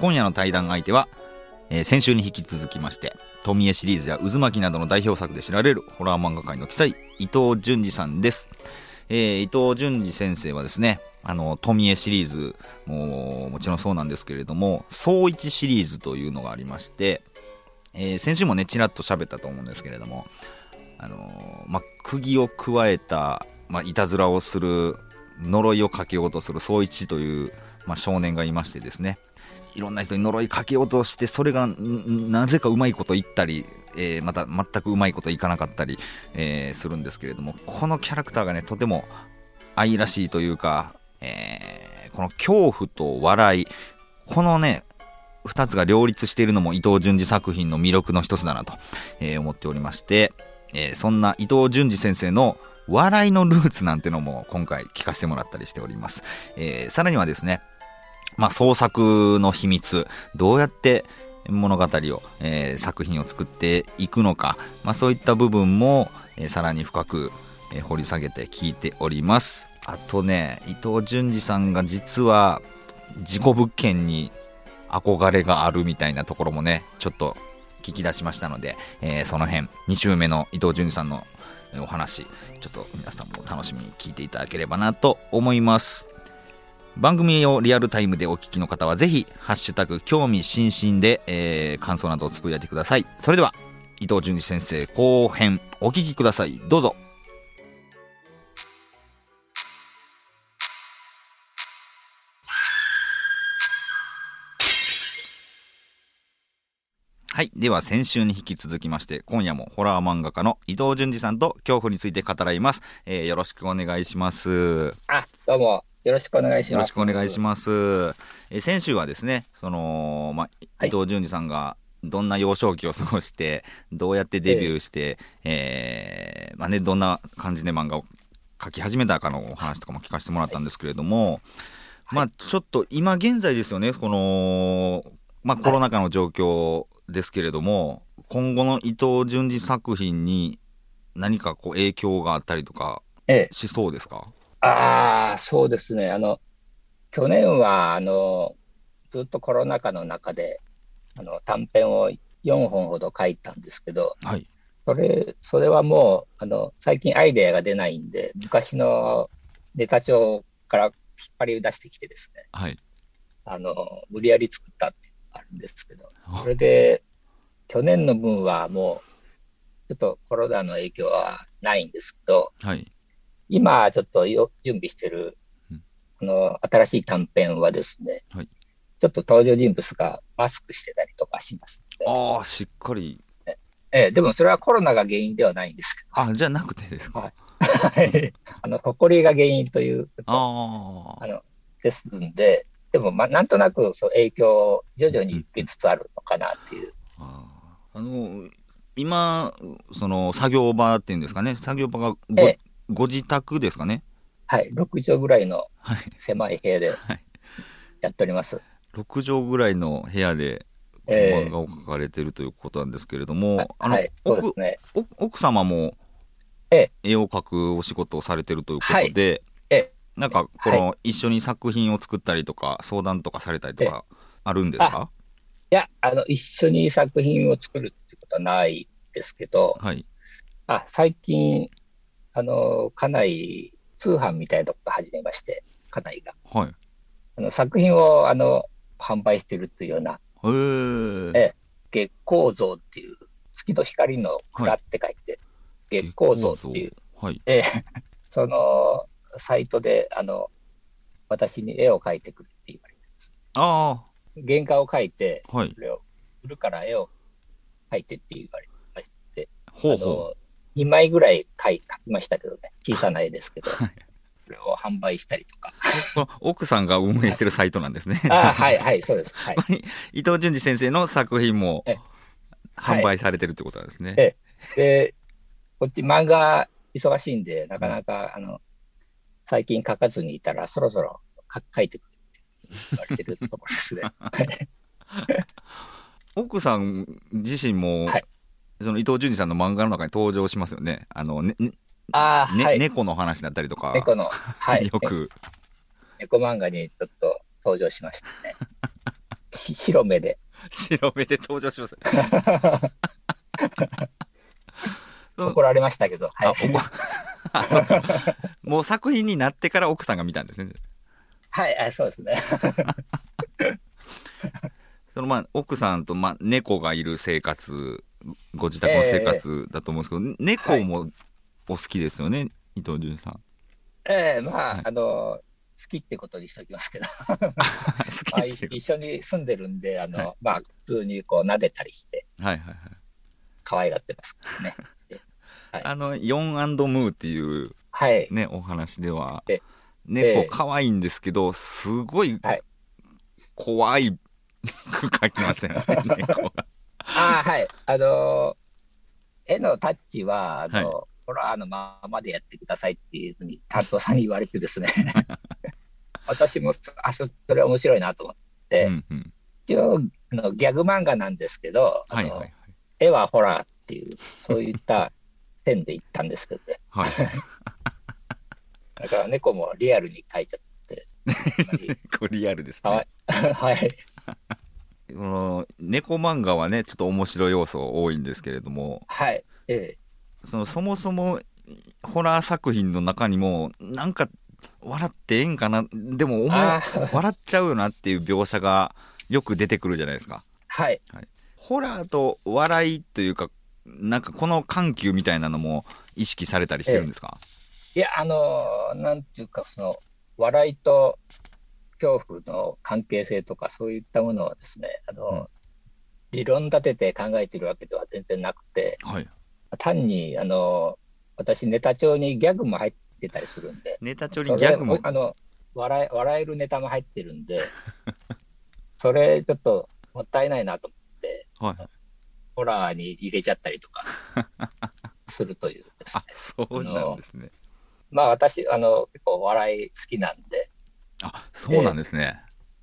今夜の対談相手は、えー先週に引き続きまして富江シリーズや渦巻きなどの代表作で知られるホラー漫画界の記載伊藤淳二さんです、えー伊藤淳二先生はですねあの富江シリーズももちろんそうなんですけれども総一シリーズというのがありまして、えー先週もねちらっと喋ったと思うんですけれどもあのーまあ、釘を加えた、まあ、いたずらをする呪いをかけようとする宗一という、まあ、少年がいましてですねいろんな人に呪いかけようとしてそれがなぜかうまいこと言ったり、えーまた全くうまいこといかなかったり、えーするんですけれどもこのキャラクターがねとても愛らしいというか、えーこの恐怖と笑いこのね2つが両立しているのも伊藤潤二作品の魅力の一つだなと、え思っておりまして、えそんな伊藤潤二先生の笑いのルーツなんてのも今回聞かせてもらったりしております。えさらにはですね、まあ、創作の秘密、どうやって物語を、えー作品を作っていくのか、まあ、そういった部分も、えーさらに深く、えー掘り下げて聞いております。あとね、伊藤潤二さんが実は事故物件に憧れがあるみたいなところもね、ちょっと聞き出しましたので、えーその辺、2週目の伊藤潤二さんのお話、ちょっと皆さんも楽しみに聞いていただければなと思います。番組をリアルタイムでお聞きの方はぜひ、ハッシュタグ、興味津々で、えー感想などをつぶやいてください。それでは、伊藤淳二先生後編、お聞きください。どうぞ。はい。では、先週に引き続きまして、今夜もホラー漫画家の伊藤淳二さんと恐怖について語らいます。えーよろしくお願いします。あ、どうも、よろしくお願いします。よろしくお願いします。えー先週はですね、その、まあ、はい。伊藤淳二さんがどんな幼少期を過ごして、どうやってデビューして、えーまあね、どんな感じで漫画を描き始めたかのお話とかも聞かせてもらったんですけれども、まあ、ちょっと今現在ですよね、この、まあ、コロナ禍の状況ですけれども、今後の伊藤淳二作品に何かこう影響があったりとかええ、しそうですか？ああ、そうですね。あの、去年は、あの、ずっとコロナ禍の中で、あの、短編を4本ほど書いたんですけど、はい。それ、それはもう、あの、最近アイデアが出ないんで、昔のネタ帳から引っ張り出してきてですね、はい。あの、無理やり作ったっていうのがあるんですけど、それで、去年の分はもう、ちょっとコロナの影響はないんですけど、はい。今ちょっとよ準備してるうん、この新しい短編はですね、はいちょっと登場人物がマスクしてたりとかしますああ、しっかり。ええ、でもそれはコロナが原因ではないんですけあ、じゃなくてですか？はい あの、埃が原因という、とああの、ですんで、でも、まあ、なんとなくそう影響を徐々に受けつつあるのかなっていう。あー。あの、今、その作業場っていうんですかね、作業場がご,、ええご自宅ですかね？はい、6畳ぐらいのはい。狭い部屋ではいやっております。6畳ぐらいの部屋でええ漫画を描かれてるということなんですけれども、はいあの、はい、そうです奥ね。奥奥様もええ絵を描くお仕事をされてるということで、ええなんかこの一緒に作品を作ったりとか相談とかされたりとかあるんですか？いや、あの、一緒に作品を作るってことはないですけど、はい。あ、最近、あの、家内通販みたいなとこ始めまして、家内が。はい。あの作品を、あの、販売してるというような、ええ月光像っていう、月の光の蔵って書いて、月光像っていう、はい。ええそのサイトで、あの、私に絵を描いてくれって言われてます。あ原画を描いて、あ、はい。それを売るから絵を描いてって言われまして、ほうほあの、2枚ぐらい描い描きましたけどね、小さな絵ですけど、それを販売したりとか。奥さんが運営してるサイトなんですね。あはい、はい、そうです。はい。伊藤淳二先生の作品もえ販売されてるってことなんですね。えで、こっち漫画忙しいんで、なかなか、あの、最近書かずにいたら、そろそろ書書いてくれって言われてるところですね。はい奥さん自身も、はいその伊藤淳二さんの漫画の中に登場しますよね。あの、ね、ねああ、ねはい。猫の話だったりとか、猫の、はい。よく、猫漫画にちょっと登場しましたね。し白目で。白目で登場します。怒られましたけど、はいもう作品になってから奥さんが見たんですね。はい、あそうですね。そのまあ奥さんとまあ猫がいる生活、ご自宅の生活だと思うんですけど、猫もお好きですよね、伊藤潤さん。ええまあ、はいあの、好きってことにしておきますけど、好まあ。一緒に住んでるんで、あの、はいまあ、普通にこう撫でたりして、はいはいはい。可愛がってますからね。はいあの、ヨンムーっていうはい。ね、お話ではえ、猫え可愛いんですけど、すごいはい怖い く描きますよね、猫が。ああ、はい。あの、絵のタッチは、あの、はホラーのままでやってくださいっていうふうに担当さんに言われてですね。私も、あ、そそれ面白いなと思って、うんうん。一応あの、ギャグ漫画なんですけど、あのはいはいはい。絵はホラーっていう、そういった線で言ったんですけどね。はい。だから猫もリアルに描いちゃって、リアルですねい。はい。この猫漫画はね、ちょっと面白い要素多いんですけれども、はい。ええ。そのそもそもホラー作品の中にも、なんか笑ってええんかな、でも思うああ、笑っちゃうよなっていう描写がよく出てくるじゃないですか。はい。ホラーと笑いというか、なんかこの緩急みたいなのも意識されたりしてるんですか、いや、あのーなんていうか、その、笑いと恐怖の関係性とか、そういったものはですね、あの、うん理論立てて考えてるわけでは全然なくて、はい。単に、あの、私、ネタ帳にギャグも入ってたりするんで、ネタ帳にギャグも？あの笑え、笑えるネタも入ってるんで、それちょっともったいないなと思って、はい。ホラーに入れちゃったりとか するというですあね。、そうなんですね。まあ私、あの、結構笑い好きなんで、あ、そうなんですね。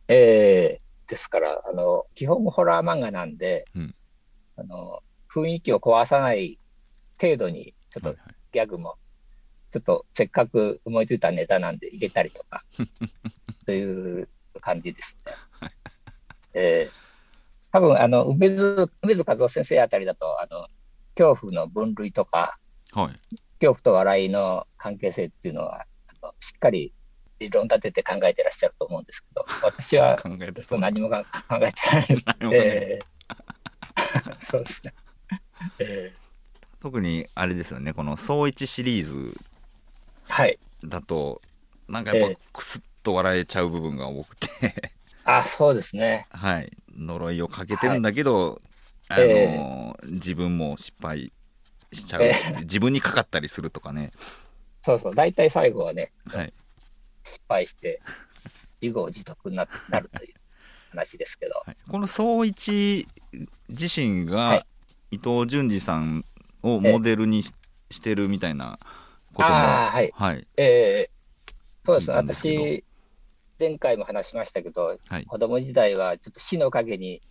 えーですから、あの、基本ホラー漫画なんで、うんあの、雰囲気を壊さない程度に、ちょっとはいはいギャグも、ちょっとせっかく思いついたネタなんで入れたりとか、という感じですね。えー多分あの梅津、梅津和夫先生あたりだと、あの、恐怖の分類とか、はい。恐怖と笑いの関係性っていうのは、あのしっかり理論立てて考えてらっしゃると思うんですけど、私は考えてそう。何もが 考えてないので、そうですね。え特にあれですよね、この総一シリーズーはい。だと、なんかやっえぱクスッと笑えちゃう部分が多くて、あ、そうですね。はい。呪いをかけてるんだけど、あえの自分も失敗しちゃう、え自分にかかったりするとかね。そうそう。大体最後はね、はい。失敗して、自業自得にななるという話ですけど。はいこの総一自身が、はい伊藤淳二さんをモデルにししてるみたいなことも、ああ、はい。はい。えーそうです私、前回も話しましたけど、はい。子供時代はちょっと死の陰に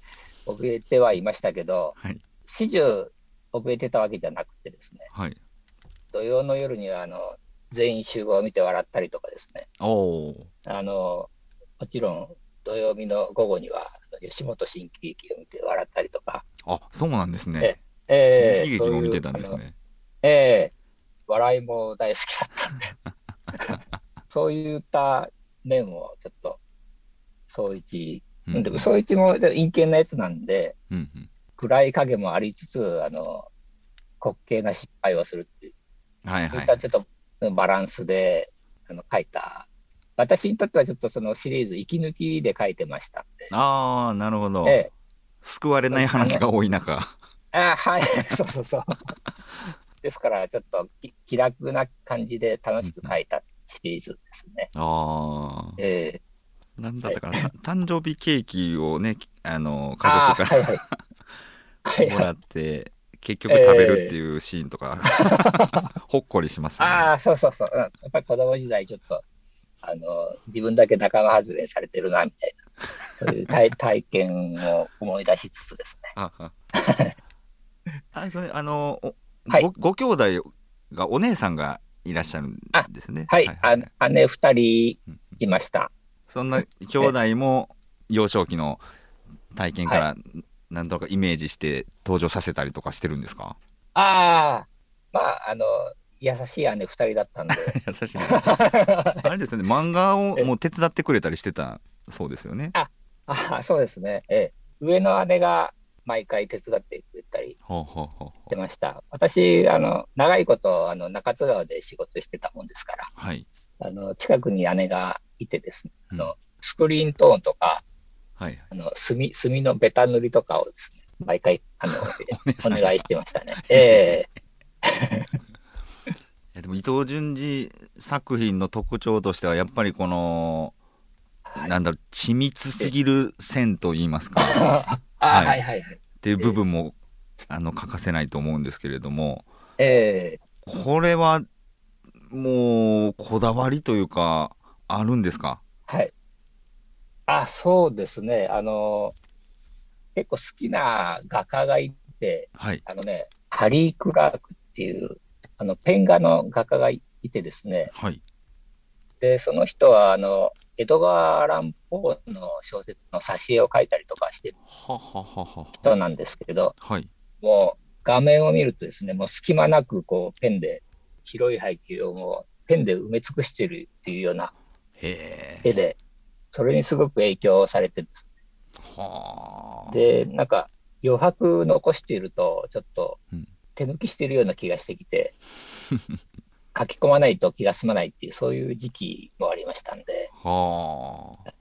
怯えてはいましたけど、はい。始終怯えてたわけじゃなくてですね、はい。土曜の夜にはあの全員集合を見て笑ったりとかですね。あのもちろん土曜日の午後には吉本新喜劇を見て笑ったりとか、あ、そうなんですね。え新喜劇も見てたんですそういう。ええ笑いも大好きだったんで、そういった面をちょっと、総一、うんでも総一も陰険なやつなんで、うんうん暗い影もありつつ、あの、滑稽な失敗をするっていう、はいそういはい。ったちょっとバランスで、あの、書いた。私にとってはちょっとそのシリーズ、息抜きで書いてましたんで。ああ、なるほど。ええ。救われない話が多い中。あはい、そうそうそう。ですから、ちょっとき気楽な感じで楽しく書いたっシリーズですね。ああ。えなんだったかな、た誕生日ケーキをね、あの、家族かーはいはい。もはい。らって、結局食べるっていうシーンとか、ほっこりしますね。ああ、そうそうそう。うんやっぱり子供時代ちょっと、あの、自分だけ仲間外れにされてるな、みたいな。そういう体 体験を思い出しつつですね。ああ それあの、おはいごご兄弟がお姉さんがいらっしゃるんですね。はい。あ姉二人うんいました。そんな兄弟も幼少期の体験からなんとかイメージして登場させたりとかしてるんですか？ああ、まあ、あの、優しい姉二人だったんで。優しいね。あれですよね、漫画をもう手伝ってくれたりしてたそうですよね。ああ、そうですね。ええ。上の姉が毎回手伝ってくれたりほうほうほうほしてました。私、あの、長いこと、あの、中津川で仕事してたもんですから、う。はい。あの、近くに姉がいてですね、あうんの、スクリーントーンとか、はい。あの、墨、墨のベタ塗りとかをですね、毎回、あの、お願いしてましたね。ええ。いやでも伊藤潤二作品の特徴としてはやっぱりこの、はい。なんだろう緻密すぎる線といいますか。あはい。はいはいはい。っていう部分もあの欠かせないと思うんですけれども。ええ。これはもうこだわりというかあるんですか？はい。あ、そうですね。あの、結構好きな画家がいて、はい。あのね、ハリー・クラークっていう、あの、ペン画の画家がいてですね、はい。で、その人は、あの、江戸川乱歩の小説の挿絵を描いたりとかしてる人なんですけれど、はい。もう画面を見るとですね、もう隙間なくこうペンで広い背景をもうペンで埋め尽くしてるっていうような絵で、それにすごく影響されてです。はあ。で、なんか余白残していると、ちょっとうん。手抜きしてるような気がしてきて、書き込まないと気が済まないっていう、そういう時期もありましたんで、はあ。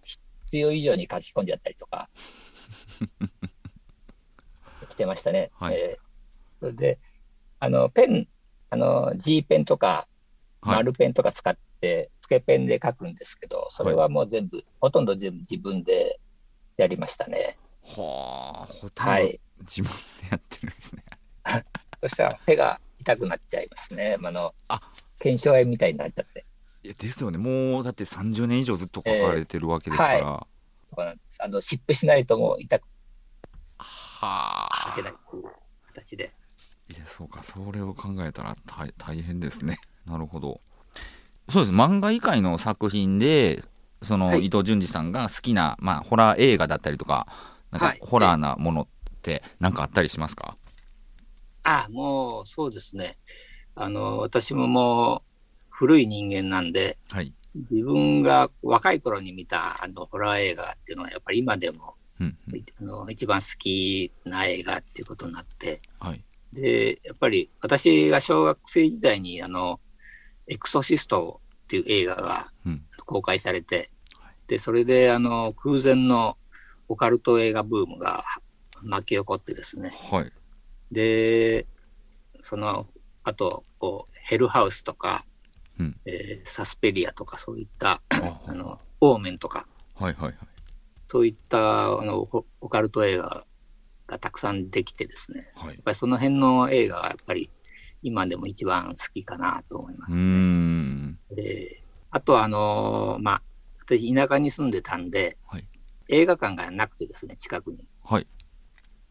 必要以上に書き込んじゃったりとか、してましたね。はい。えーそれで、あの、ペン、あの、G ペンとか、はい。丸ペンとか使って、つけペンで書くんですけど、それはもう全部、ほとんど全部自分でやりましたね。はあほとんどはい。自分でやってるんですね そしたら手が痛くなっちゃいますね。あの、あ腱鞘炎みたいになっちゃって。いやですよねもうだって30年以上ずっと書かれてるわけですから、えーはそうなんです。あの、湿布しないともう痛くはあ書けない形で。いやそうかそれを考えたら大大変ですねなるほどそうです。漫画以外の作品でその、はい。伊藤潤二さんが好きな、まあ、ホラー映画だったりとかなんはい。かホラーなものって何かあったりしますか、あもう、そうですね。あの、私ももう、古い人間なんで、はい、自分が若い頃に見たあのホラー映画っていうのは、やっぱり今でも、うんうん。あの一番好きな映画っていうことになって、はい、で、やっぱり私が小学生時代に、あの、エクソシストっていう映画がうん。公開されて、はい。で、それで、あの、空前のオカルト映画ブームが巻き起こってですね、はい。で、その後、こう、ヘルハウスとか、うん。えーサスペリアとか、そういった、ああの、オーメンとか、はいはいはい。そういったあのオオカルト映画がたくさんできてですね、はい。やっぱりその辺の映画がやっぱり今でも一番好きかなと思います。ん。であとはあのーまあ、私田舎に住んでたんで、はい。映画館がなくてですね、近くに。はい。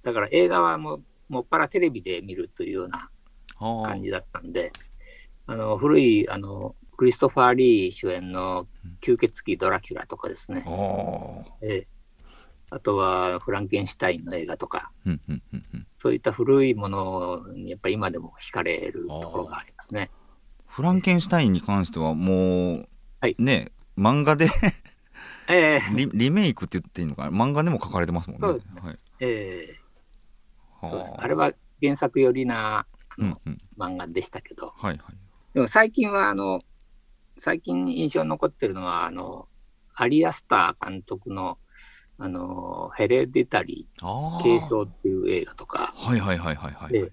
だから映画はもう、もっぱらテレビで見るというようなあ。感じだったんで、あの、古い、あの、クリストファー・リー主演の吸血鬼ドラキュラとかですね。ええあとはフランケンシュタインの映画とか、うんうんうんうん。そういった古いものにやっぱり今でも惹かれるところがありますね。フランケンシュタインに関してはもう、はい。ね漫画でええ。リリメイクって言っていいのかな？漫画でも書かれてますもんね。そうですはい、ええ。あ。れは原作寄りなあの、うんうん、漫画でしたけど、はいはい。でも最近はあの、最近印象に残ってるのは、あの、アリアスター監督の、あの、ヘレディタリー。継承っていう映画とか、はいはいはいはいはい。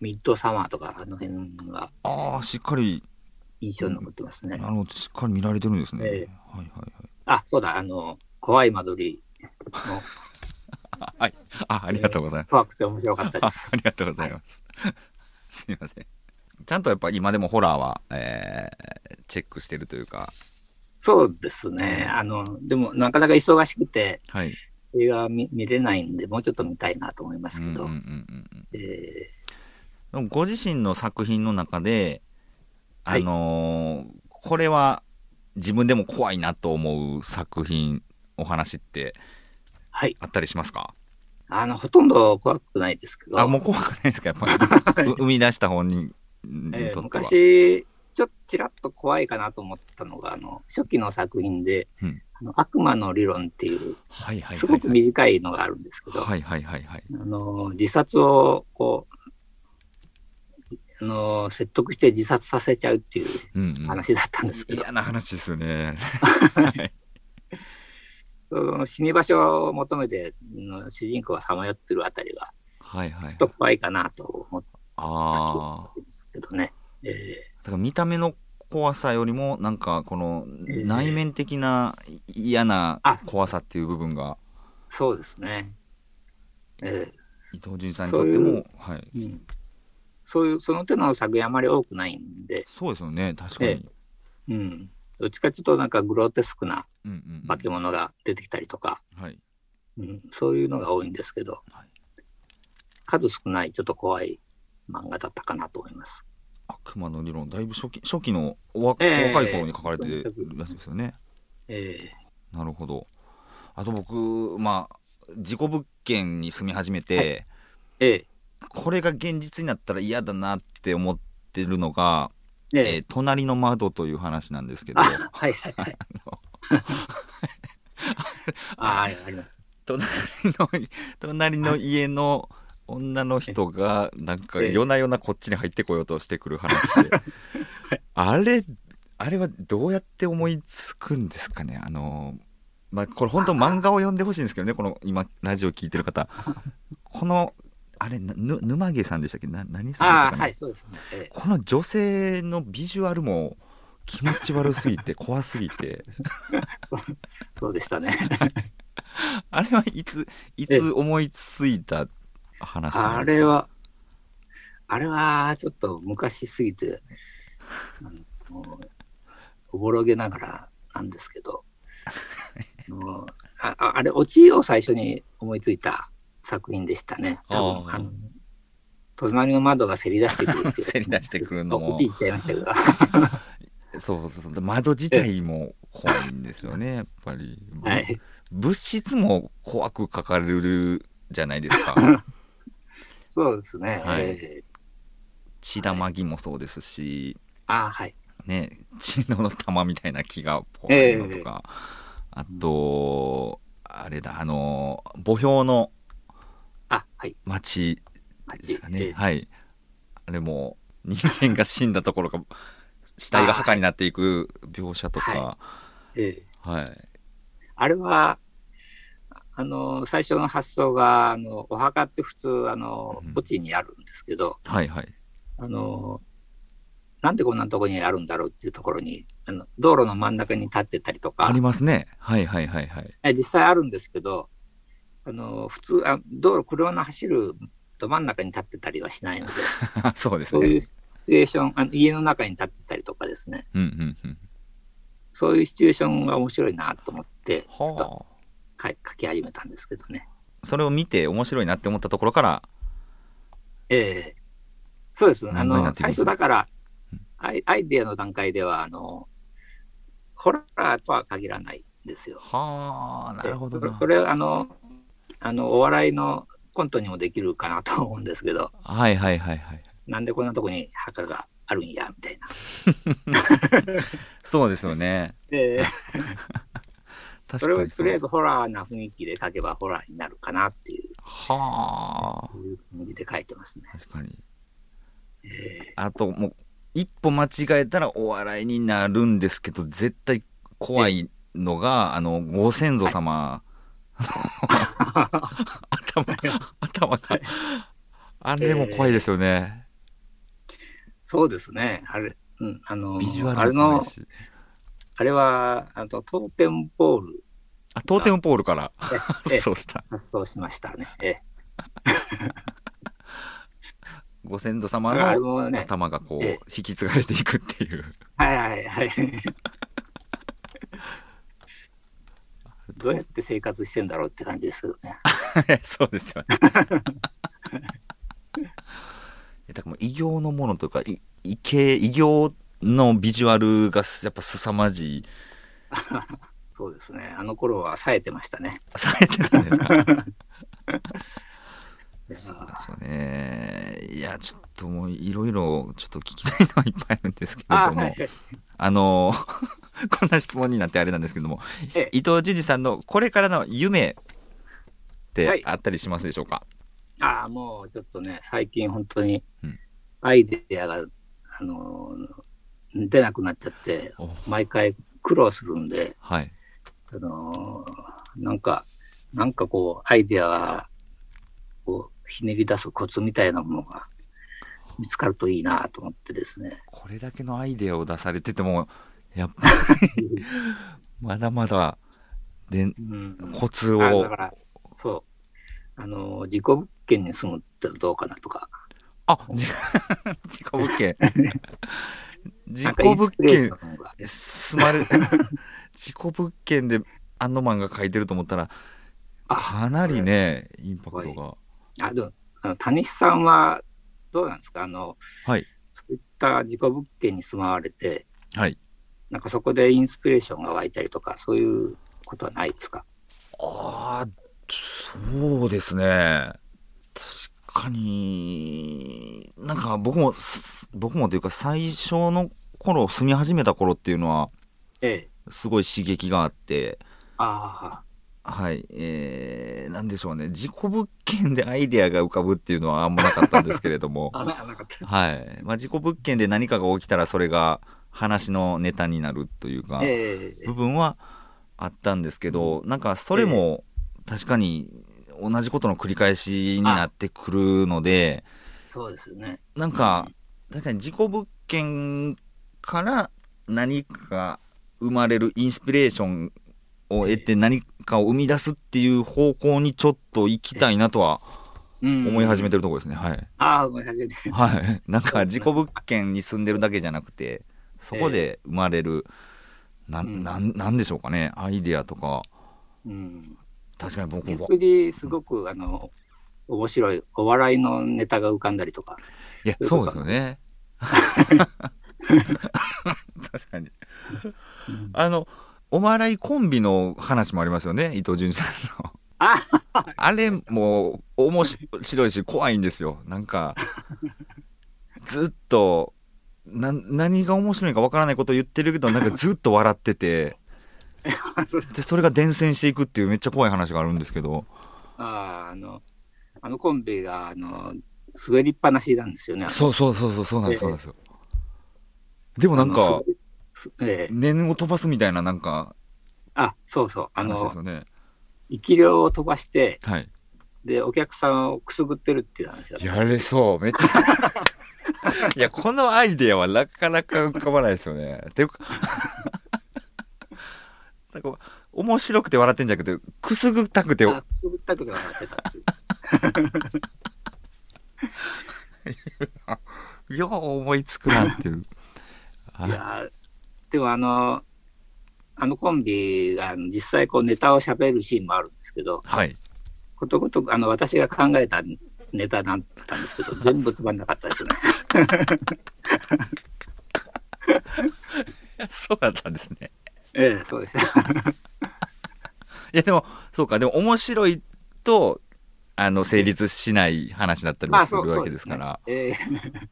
ミッドサマーとか、あの辺は、ああ、しっかり印象に残ってますね。なるほど、しっかり見られてるんですね。ええはいはいはい。あ、そうだ、あの、怖い間取りのあ はい。あ、ありがとうございます。怖くて面白かったであす。ありがとうございます。すいません。ちゃんとやっぱ今でもホラーは、えー、チェックしてるというか、そうですね。あの、でも、なかなか忙しくて、はい。映画見見れないんで、もうちょっと見たいなと思いますけど、ご自身の作品の中で、あはいのーこれは自分でも怖いなと思う作品、お話ってーはい。あったりしますか？あの、ほとんど怖くないですけど、あ、もう怖くないですか？やっぱり。う 生み出した本人にえーとっては。昔、ちょっとちらっと怖いかなと思ったのが、あの、初期の作品で、うんあの悪魔の理論っていう、はいはいすごくはいはい。短いのがあるんですけど、はいはいはいはい。あの、自殺を、こう、あの、説得して自殺させちゃうっていううんうん。話だったんですけど、嫌な話ですよね。その死に場所を求めて、の主人公がさまよってるあたりが、はいはいちょっ。と怖いかなと思っ。たんですけどね。えだから見た目の怖さよりも、なんかこのええ内面的ない嫌なあ怖さっていう部分が、ーそうですね。え伊藤潤さんにとっても、そういうはい。ーうん、そういう、その手の作品あまり多くないんで、そうですよね、確かに。えうん。どっちかというと、なんかグロテスクなうんうんうん化け物が出てきたりとか、はい。うん、そういうのが多いんですけど、はい数少ないちょっと怖い漫画だったかなと思います。悪魔の理論、だいぶ初期初期のおわ、ええ若い頃に書かれてるやつですよね。えなるほど。あと僕、まあ、事故物件に住み始めて、ー、えこれが現実になったら嫌だなって思ってるのが、ー、えーえー隣の窓という話なんですけどあ、、はいはいはい。あ あ、あります。隣の、隣の家の女の人が、なんかええ。夜な夜なこっちに入ってこようとしてくる話で、あれ、あれはどうやって思いつくんですかね？あの、まあ、これ本当漫画を読んでほしいんですけどね、この今、ラジオ聞いてる方。この、あれ、なぬ沼毛さんでしたっけ？な何さんだああ、ったかな？はい、そうですね。えこの女性のビジュアルも気持ち悪すぎて、怖すぎて、ーそうでしたね。あれはいつ、いええつ思いついた話あれは、あれはちょっと昔すぎて、おぼろげながらなんですけど、あのあああれ、オチを最初に思いついた作品でしたね。多分あの隣の窓がせり出してくるっていう。せり出してくるのもオチ言っちゃいましたけど。そうそうそう窓自体も怖いんですよね やっぱり、はい。物質も怖く書かれるじゃないですかそうですね。はい。えー。血玉木もそうですし。あーはい。ね血の玉みたいな木が怖いのとか、あとあれだあの墓標のあ、はい。町ですかね、えーはい。あれも人間が死んだところが 死体が墓になっていく描写とか。えーはい。あれは、あの、最初の発想が、あの、お墓って普通、あのうん、墓地にあるんですけど、はいはい。あの、なんでこんなところにあるんだろうっていうところに、あの道路の真ん中に立ってたりとかあり、ますね。はいはいはいはい。え実際あるんですけど、あの、普通、あ道路、車の走るど真ん中に立ってたりはしないので、そうですそういねうシチュエーション、あの家の中に立ってたりとかですね、うんうんうん。そういうシチュエーションが面白いなと思って、ちょっとはあ書き始めたんですけどね。それを見て面白いなって思ったところからええそうです。あの、最初だからうん、アイアイデアの段階では、あの、ホラーとは限らないんですよ。はあなるほどなそれあの、あの、お笑いのコントにもできるかなと思うんですけど、はいはいはいはいなんでこんなとこに墓があるんや、みたいな。そうですよね ええ それをとりあえずホラーな雰囲気で書けばホラーになるかなっていう、はあ。いう感じで書いてますね。確かに。ええあともう一歩間違えたらお笑いになるんですけど絶対怖いのがあのご先祖様、頭頭があれも怖いですよね、そうですね。あれ、うん、あの、ビジュアルあれのあれは、あの、トーテンポールあトーテムポールからええそうした発送しましたね。ええ。ご先祖様の頭がこうええ引き継がれていくっていうはいはいはい。どうやって生活してんだろうって感じですけどね。そうですよねだからもう異形のものとかい異形異形のビジュアルがやっぱ凄まじい。そうですね。あの頃は冴えてましたね。されてたんですか？そうですよね。いやちょっともういろいろちょっと聞きたいのはいっぱいあるんですけれども。あはいあの こんな質問になってあれなんですけども。ええ。伊藤淳二さんのこれからの夢ってはい。あったりしますでしょうか、ああ、もうちょっとね、最近本当にうん。アイデアが、あのー出なくなっちゃって、お。毎回苦労するんで、はい。あのーなんか、なんかこう、アイデアが、こう、ひねり出すコツみたいなものが見つかるといいなと思ってですね。これだけのアイデアを出されててもやっぱり まだまだでうん、コツあだをから、そう、あのー、自己物件に住むってどうかなとか、あじ自己物件自己なんかイン物件ョンが住まれ自己物件でアンドマンが書いてると思ったらあかなりねインパクトが。あでも谷さんはどうなんですか？あの、はい。そういった自己物件に住まわれて、はい。なんかそこでインスピレーションが湧いたりとか、そういうことはないですか？ああそうですね。確かになんか僕もす僕もというか最初の頃住み始めた頃っていうのはええ。すごい刺激があってあはいえー、なんでしょうね。自己物件でアイデアが浮かぶっていうのはあんまなかったんですけれども。はい、まあ、自己物件で何かが起きたらそれが話のネタになるというか、ええ部分はあったんですけど、なんかそれも確かに同じことの繰り返しになってくるのでそうですよね。なんか確かに自己物件から何か生まれるインスピレーションを得て何かを生み出すっていう方向にちょっと行きたいなとはうん。思い始めてるところですね。はい。ああ、思い始めて。はい、なんか自己物件に住んでるだけじゃなくてそこで生まれる、なうん。なんなんでしょうかね。アイデアとか。うん。確かに僕も逆にすごく、あの、面白い、お笑いのネタが浮かんだりとか。いやそうですよね 確かに。うんあのお笑いコンビの話もありますよね伊藤潤さんの。ああれも面白いし怖いんですよ。なんかずっとな何が面白いかわからないことを言ってるけどなんかずっと笑ってて。そ でそれが伝染していくっていうめっちゃ怖い話があるんですけど。ああの、あのコンビが、あの、滑りっぱなしなんですよね。そうそうそうそうそうなんですええそうなんですよでもなんかええ念を飛ばすみたいななんかあ、そうそう。あの話です、よね生き量を飛ばして、はいで、お客さんをくすぐってるっていう話だ。やれそうめっちゃ いやこのアイデアはなかなか浮かばないですよねていうか なんか面白くて笑ってんじゃなくてくすぐったくてあくすぐったくて笑ってたっていう。よう思いつくなっていうあい。やーでもあの、あのコンビが実際こうネタを喋るシーンもあるんですけど、はい。ことごとくあの私が考えたネタだったんですけど、全部つまんなかったですね。そうだったんですね。ええ、そうです。いやでもそうか。でも面白いとあの成立しない話だったりもするわけですから、そうですね。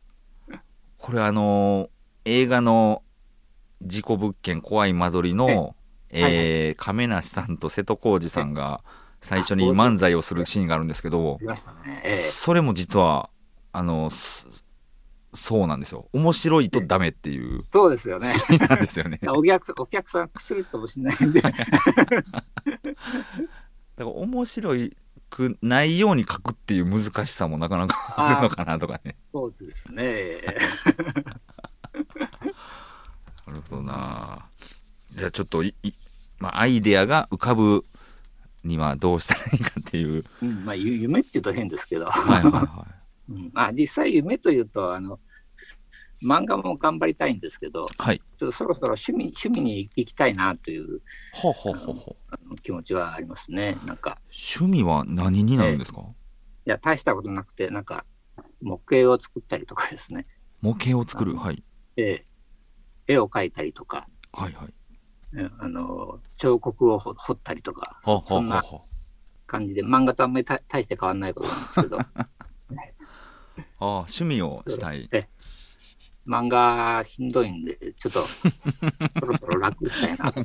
これあの映画の事故物件怖い間取りの、えはいえー亀梨さんと瀬戸康史さんが最初に漫才をするシーンがあるんですけどそれも実はあのすそうなんですよ。面白いとダメっていう。そうですよね。シーンなんですよね。だ かお客さん、お客さんくするかもしれないんで。ら面白くないように書くっていう難しさもなかなかあるのかなとかね。そうですね。じゃあちょっとい、いまあ、アイデアが浮かぶにはどうしたらいいかっていう。うんまあ、ゆ夢っていうと変ですけど、はいはいは うんまあ、実際夢というとあの、漫画も頑張りたいんですけど、い。はい。ちょっとそろそろ趣味趣味に行きたいなというほうほうほうほう。あの気持ちはありますね。なんか、趣味は何になるんですか、いや、大したことなくて、なんか、模型を作ったりとかですね、模型を作る。はい。ええ絵を描いたりとか、はいはい。えあの彫刻を彫彫ったりとか、ほうほそうな感じで、漫画とあんまりた大して変わらないことなんですけど、う。ああ、趣味をしたい。ええ漫画しんどいんで、ちょっと、そろそろ楽したいな。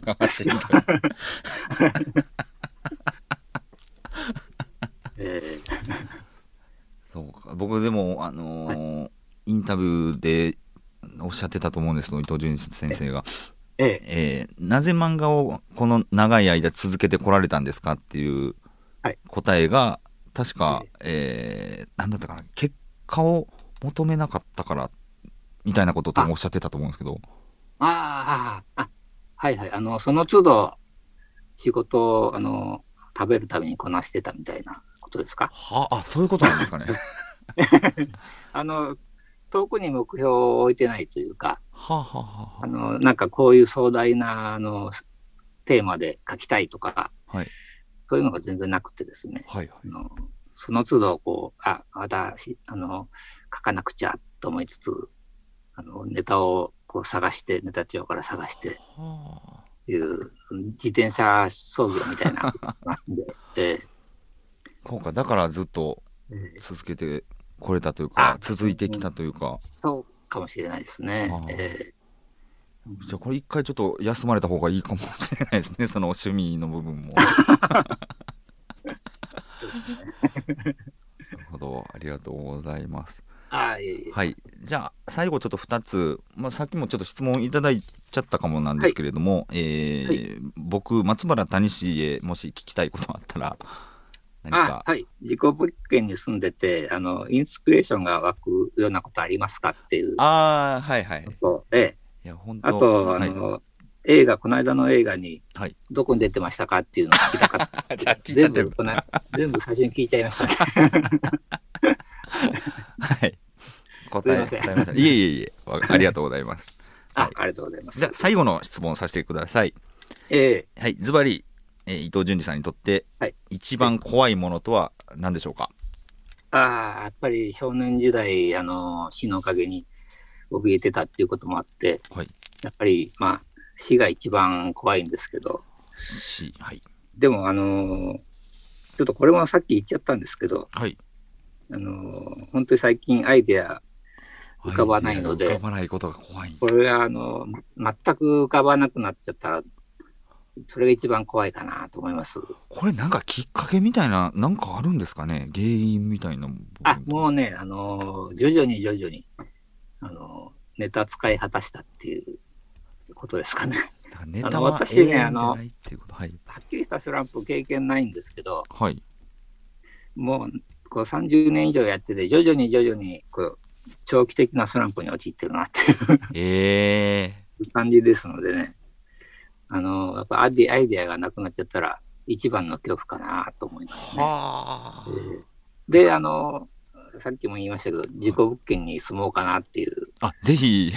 そうか。僕でも、あのーインタビューでおっしゃってたと思うんですけど、伊藤淳先生が。えええーなぜ漫画をこの長い間続けてこられたんですかっていうはい答えが、確か、えー、なんだったかな、結果を求めなかったから、みたいなことをおっしゃってたと思うんですけど、ああ、あ、はいはい。あの、その都度、仕事を、あの、食べるためにこなしてたみたいなことですか？はあ、そういうことなんですかね。あの、遠くに目標を置いてないというか、はあ、はあはあの、なんかこういう壮大な、あの、テーマで書きたいとか、あ、はい。そういうのが全然なくてですね。はいはい。あのその都度、こう、あ、またし、あの、書かなくちゃと思いつつ、あの、ネタをこう探して、ネタ帳から探して、はあ。いう自転車操業みたいな えそうか、だからずっと続けてこれたというかあ、続いてきたというか、そうかもしれないですね。じゃあこれ一回ちょっと休まれた方がいいかもしれないですね、その趣味の部分も。なるほど、ありがとうございます。はい、じゃあ最後ちょっと2つ、まあ、さっきもちょっと質問いただいちゃったかもなんですけれども、えーは僕松原谷氏へもし聞きたいことがあったら何あかはい。自己物件に住んでて、あの、インスピレーションが湧くようなことありますかっていう。ああはいはい。ええ。いや本当あと、はい。あの、映画、この間の映画に、はい。どこに出てましたかっていうのを聞きたかった。じゃあ聞いちゃってる。全部最初に聞いちゃいました。ね。はい。答えすいません。答えました。いえいえいえわありがとうございます。あ、はい。ありがとうございます。じゃあ最後の質問させてください。ええ。はい。ズバリ、えー伊藤淳二さんにとって、はい。一番怖いものとは何でしょうか？ああ、やっぱり少年時代、あの、死の陰に怯えてたっていうこともあって、はい。やっぱり、まあ、死が一番怖いんですけど、しはい。でも、あの、ちょっとこれもさっき言っちゃったんですけど、はい。あの、本当に最近アイデア、浮かばないので浮かばないことが怖い。これは、あの、ま全く浮かばなくなっちゃったら、それが一番怖いかなと思います。これなんかきっかけみたいな、なんかあるんですかね？原因みたいな。あ、もうね、あの、徐々に徐々に、あの、ネタ使い果たしたっていうことですかね。だからネタは私ねあの。はい。はっきりしたスランプ経験ないんですけど、はい。もうこう30年以上やってて、徐々に徐々にこう長期的なスランプに陥ってるなっていうええ 感じですのでね、あの、やっぱアイデアアイデアがなくなっちゃったら、一番の恐怖かなと思いますね。はあ。で、あの、さっきも言いましたけど、事故物件に住もうかなっていう。あ、ぜひ、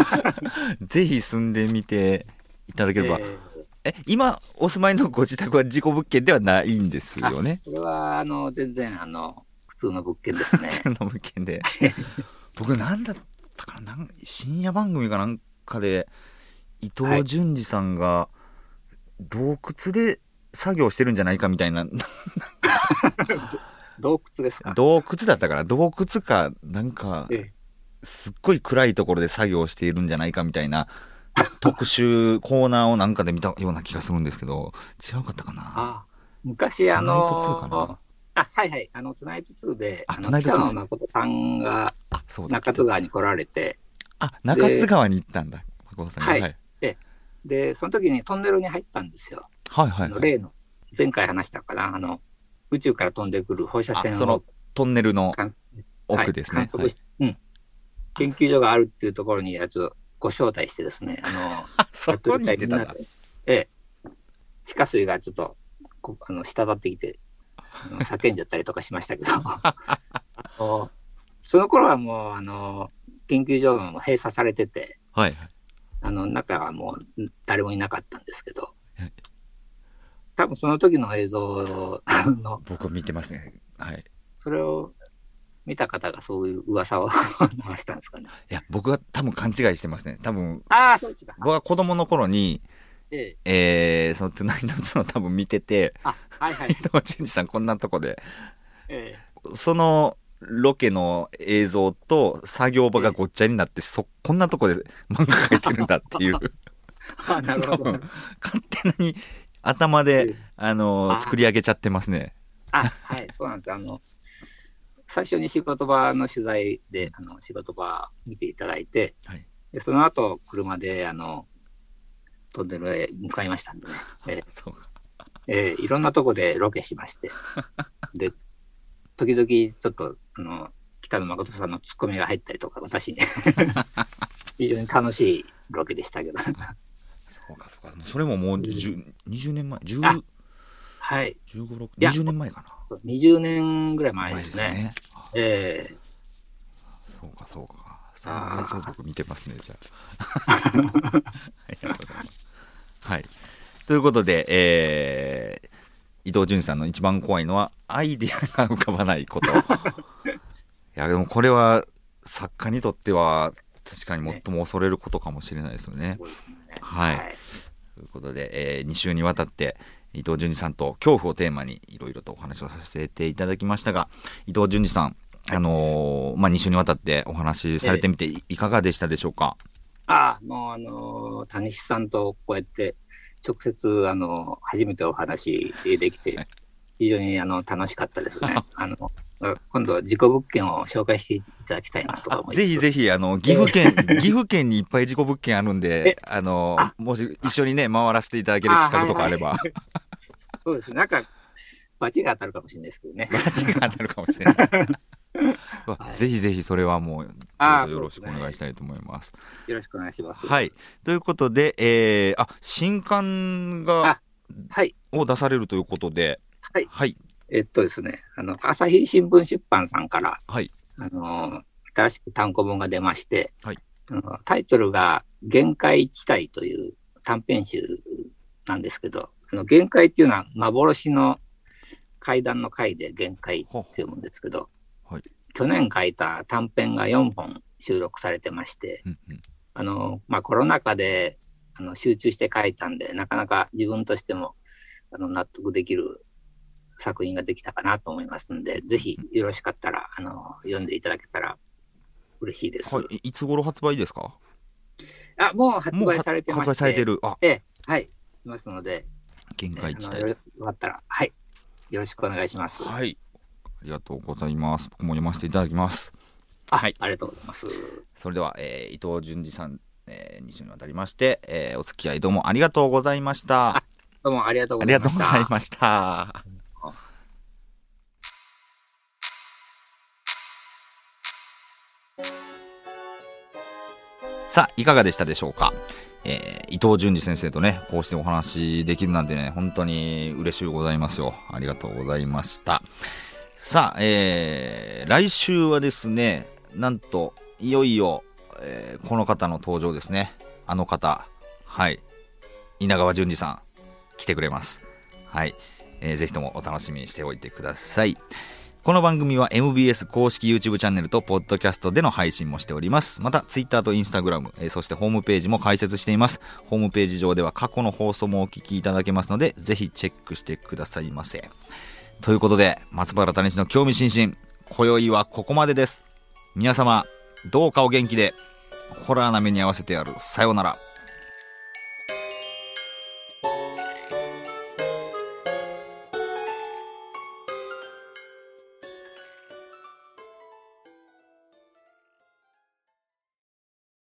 ぜひ住んでみていただければ。えーえ、今お住まいのご自宅は事故物件ではないんですよね。これは、あの、全然、あの、普通の物件ですね。その物件で。僕なんだったかななん深夜番組かなんかで伊藤淳二さんが洞窟で作業してるんじゃないかみたいな、洞窟ですか？洞窟だったから洞窟かなんかえすっごい暗いところで作業しているんじゃないかみたいな特集 コーナーをなんかで見たような気がするんですけど違うかったかな？あ昔、あトゥナイト2かのな、あ、はいはい、あの、トゥナイト2で、あの、あトゥナイト2北野誠さんが中津川に来られて、あ中津川に行ったんだ誠さんがはい。はいで、その時にトンネルに入ったんですよ。はいはいあの例の、前回話したかな、あの、宇宙から飛んでくる放射線をあそのトンネルの奥ですねはいうん。研究所があるっていうところにやつをご招待してですね、あの、そこに出てたんだ。ええ、地下水がちょっと、こあの、滴ってきて、叫んじゃったりとかしましたけど、その頃はもう、あの、研究所も閉鎖されてて、はい。あの、中はもう誰もいなかったんですけどはい、多分その時の映像の、僕は見てますね。はい。それを見た方がそういう噂を 流したんですかね。いや、僕は多分勘違いしてますね。多分、ああ、そうですか。僕は子供の頃に、ええ、えー、その、トゥナイトツの多分見てて、あ、はいはい伊。藤淳二さんこんなとこで、えそのロケの映像と作業場がごっちゃになって、そ、こんなとこで漫画描いてるんだっていう、え、あなるほど。勝手に頭で、ええ。あのあ作り上げちゃってますね。あ、はい、そうなんです。あの、最初に仕事場の取材で、あの、仕事場見ていただいて、はい。でその後、車で、あの、トンネルへ向かいましたんでね、えそうええいろんなとこでロケしまして、で、時々ちょっと、あの、北野誠さんのツッコミが入ったりとか、私に、非常に楽しいロケでしたけど、そうかそうか。それももう10 20年前、あ10、はい、15、6、や20年前かな。20年ぐらい前ですね。ええそうかそうか。そのあー映像僕見てますね、じゃあ。ありがとうございます。はい。ということで、えー、伊藤淳二さんの一番怖いのは、アイディアが浮かばないこと。いや、でもこれは、作家にとっては、確かに最も恐れることかもしれないですよね。そうですねはいということで、え2週にわたって、伊藤淳二さんと恐怖をテーマにいろいろとお話をさせていただきましたが、伊藤淳二さん、あのーまあ、2週にわたってお話しされてみていいかがでしたでしょうか？ああ、もうあの、谷西さんとこうやって直接、あの、初めてお話できて、非常にあの楽しかったですね。あの、今度、事故物件を紹介していただきたいなと思います。ぜひぜひ、あの、岐阜県、岐阜県にいっぱい事故物件あるんでえ、あのあもし一緒にね、回らせていただける企画とかあれば、そうですね。なんか、罰が当たるかもしれないですけどね。間違が当たるかもしれない。はいぜひぜひそれはもう、どうぞよろしくお願いしたいと思います。よろしくお願いします。はい。ということで、えー、あ、新刊があ、はい。を出されるということで、はいはい。えっとですね、あの、朝日新聞出版さんから、はい。あの、新しく単行本が出まして、はい。あのタイトルが、限界地帯という短編集なんですけど、あの限界っていうのは幻の階段の階で限界っていうもんですけど、はい。去年書いた短編が4本収録されてまして、うんうん。あの、まあ、コロナ禍であの集中して書いたんで、なかなか自分としてもあの納得できる作品ができたかなと思いますんで、ぜひよろしかったら、あの、読んでいただけたら嬉しいです。はい。いいつ頃発売ですか？あ、もう発売されてまして発売されてる。あ、ええ、はい、しますので、限え界地帯。よよかったら、はい、よろしくお願いします。はい。ありがとうございます。僕も読ませていただきます。あはいありがとうございます。それでは、えー伊藤淳二さん、えー、2週にわたりまして、えーお付き合いどうもありがとうございました。あどうもありがとうありがございました。さあ、いかがでしたでしょうか、えー伊藤淳二先生とね、こうしてお話できるなんてね、本当に嬉しいございますよ。ありがとうございました。さあ、えー来週はですね、なんと、いよいよ、えーこの方の登場ですね。あの方、はい、稲川淳二さん、来てくれます。はい。えーぜひともお楽しみにしておいてください。この番組は MBS 公式 YouTube チャンネルとポッドキャストでの配信もしております。また Twitter と Instagram、えーそしてホームページも開設しています。ホームページ上では過去の放送もお聞きいただけますので、ぜひチェックしてくださいませ。ということで、松原谷氏の興味津々、今宵はここまでです。皆様、どうかお元気で、ホラーな目に合わせてやる。さようなら。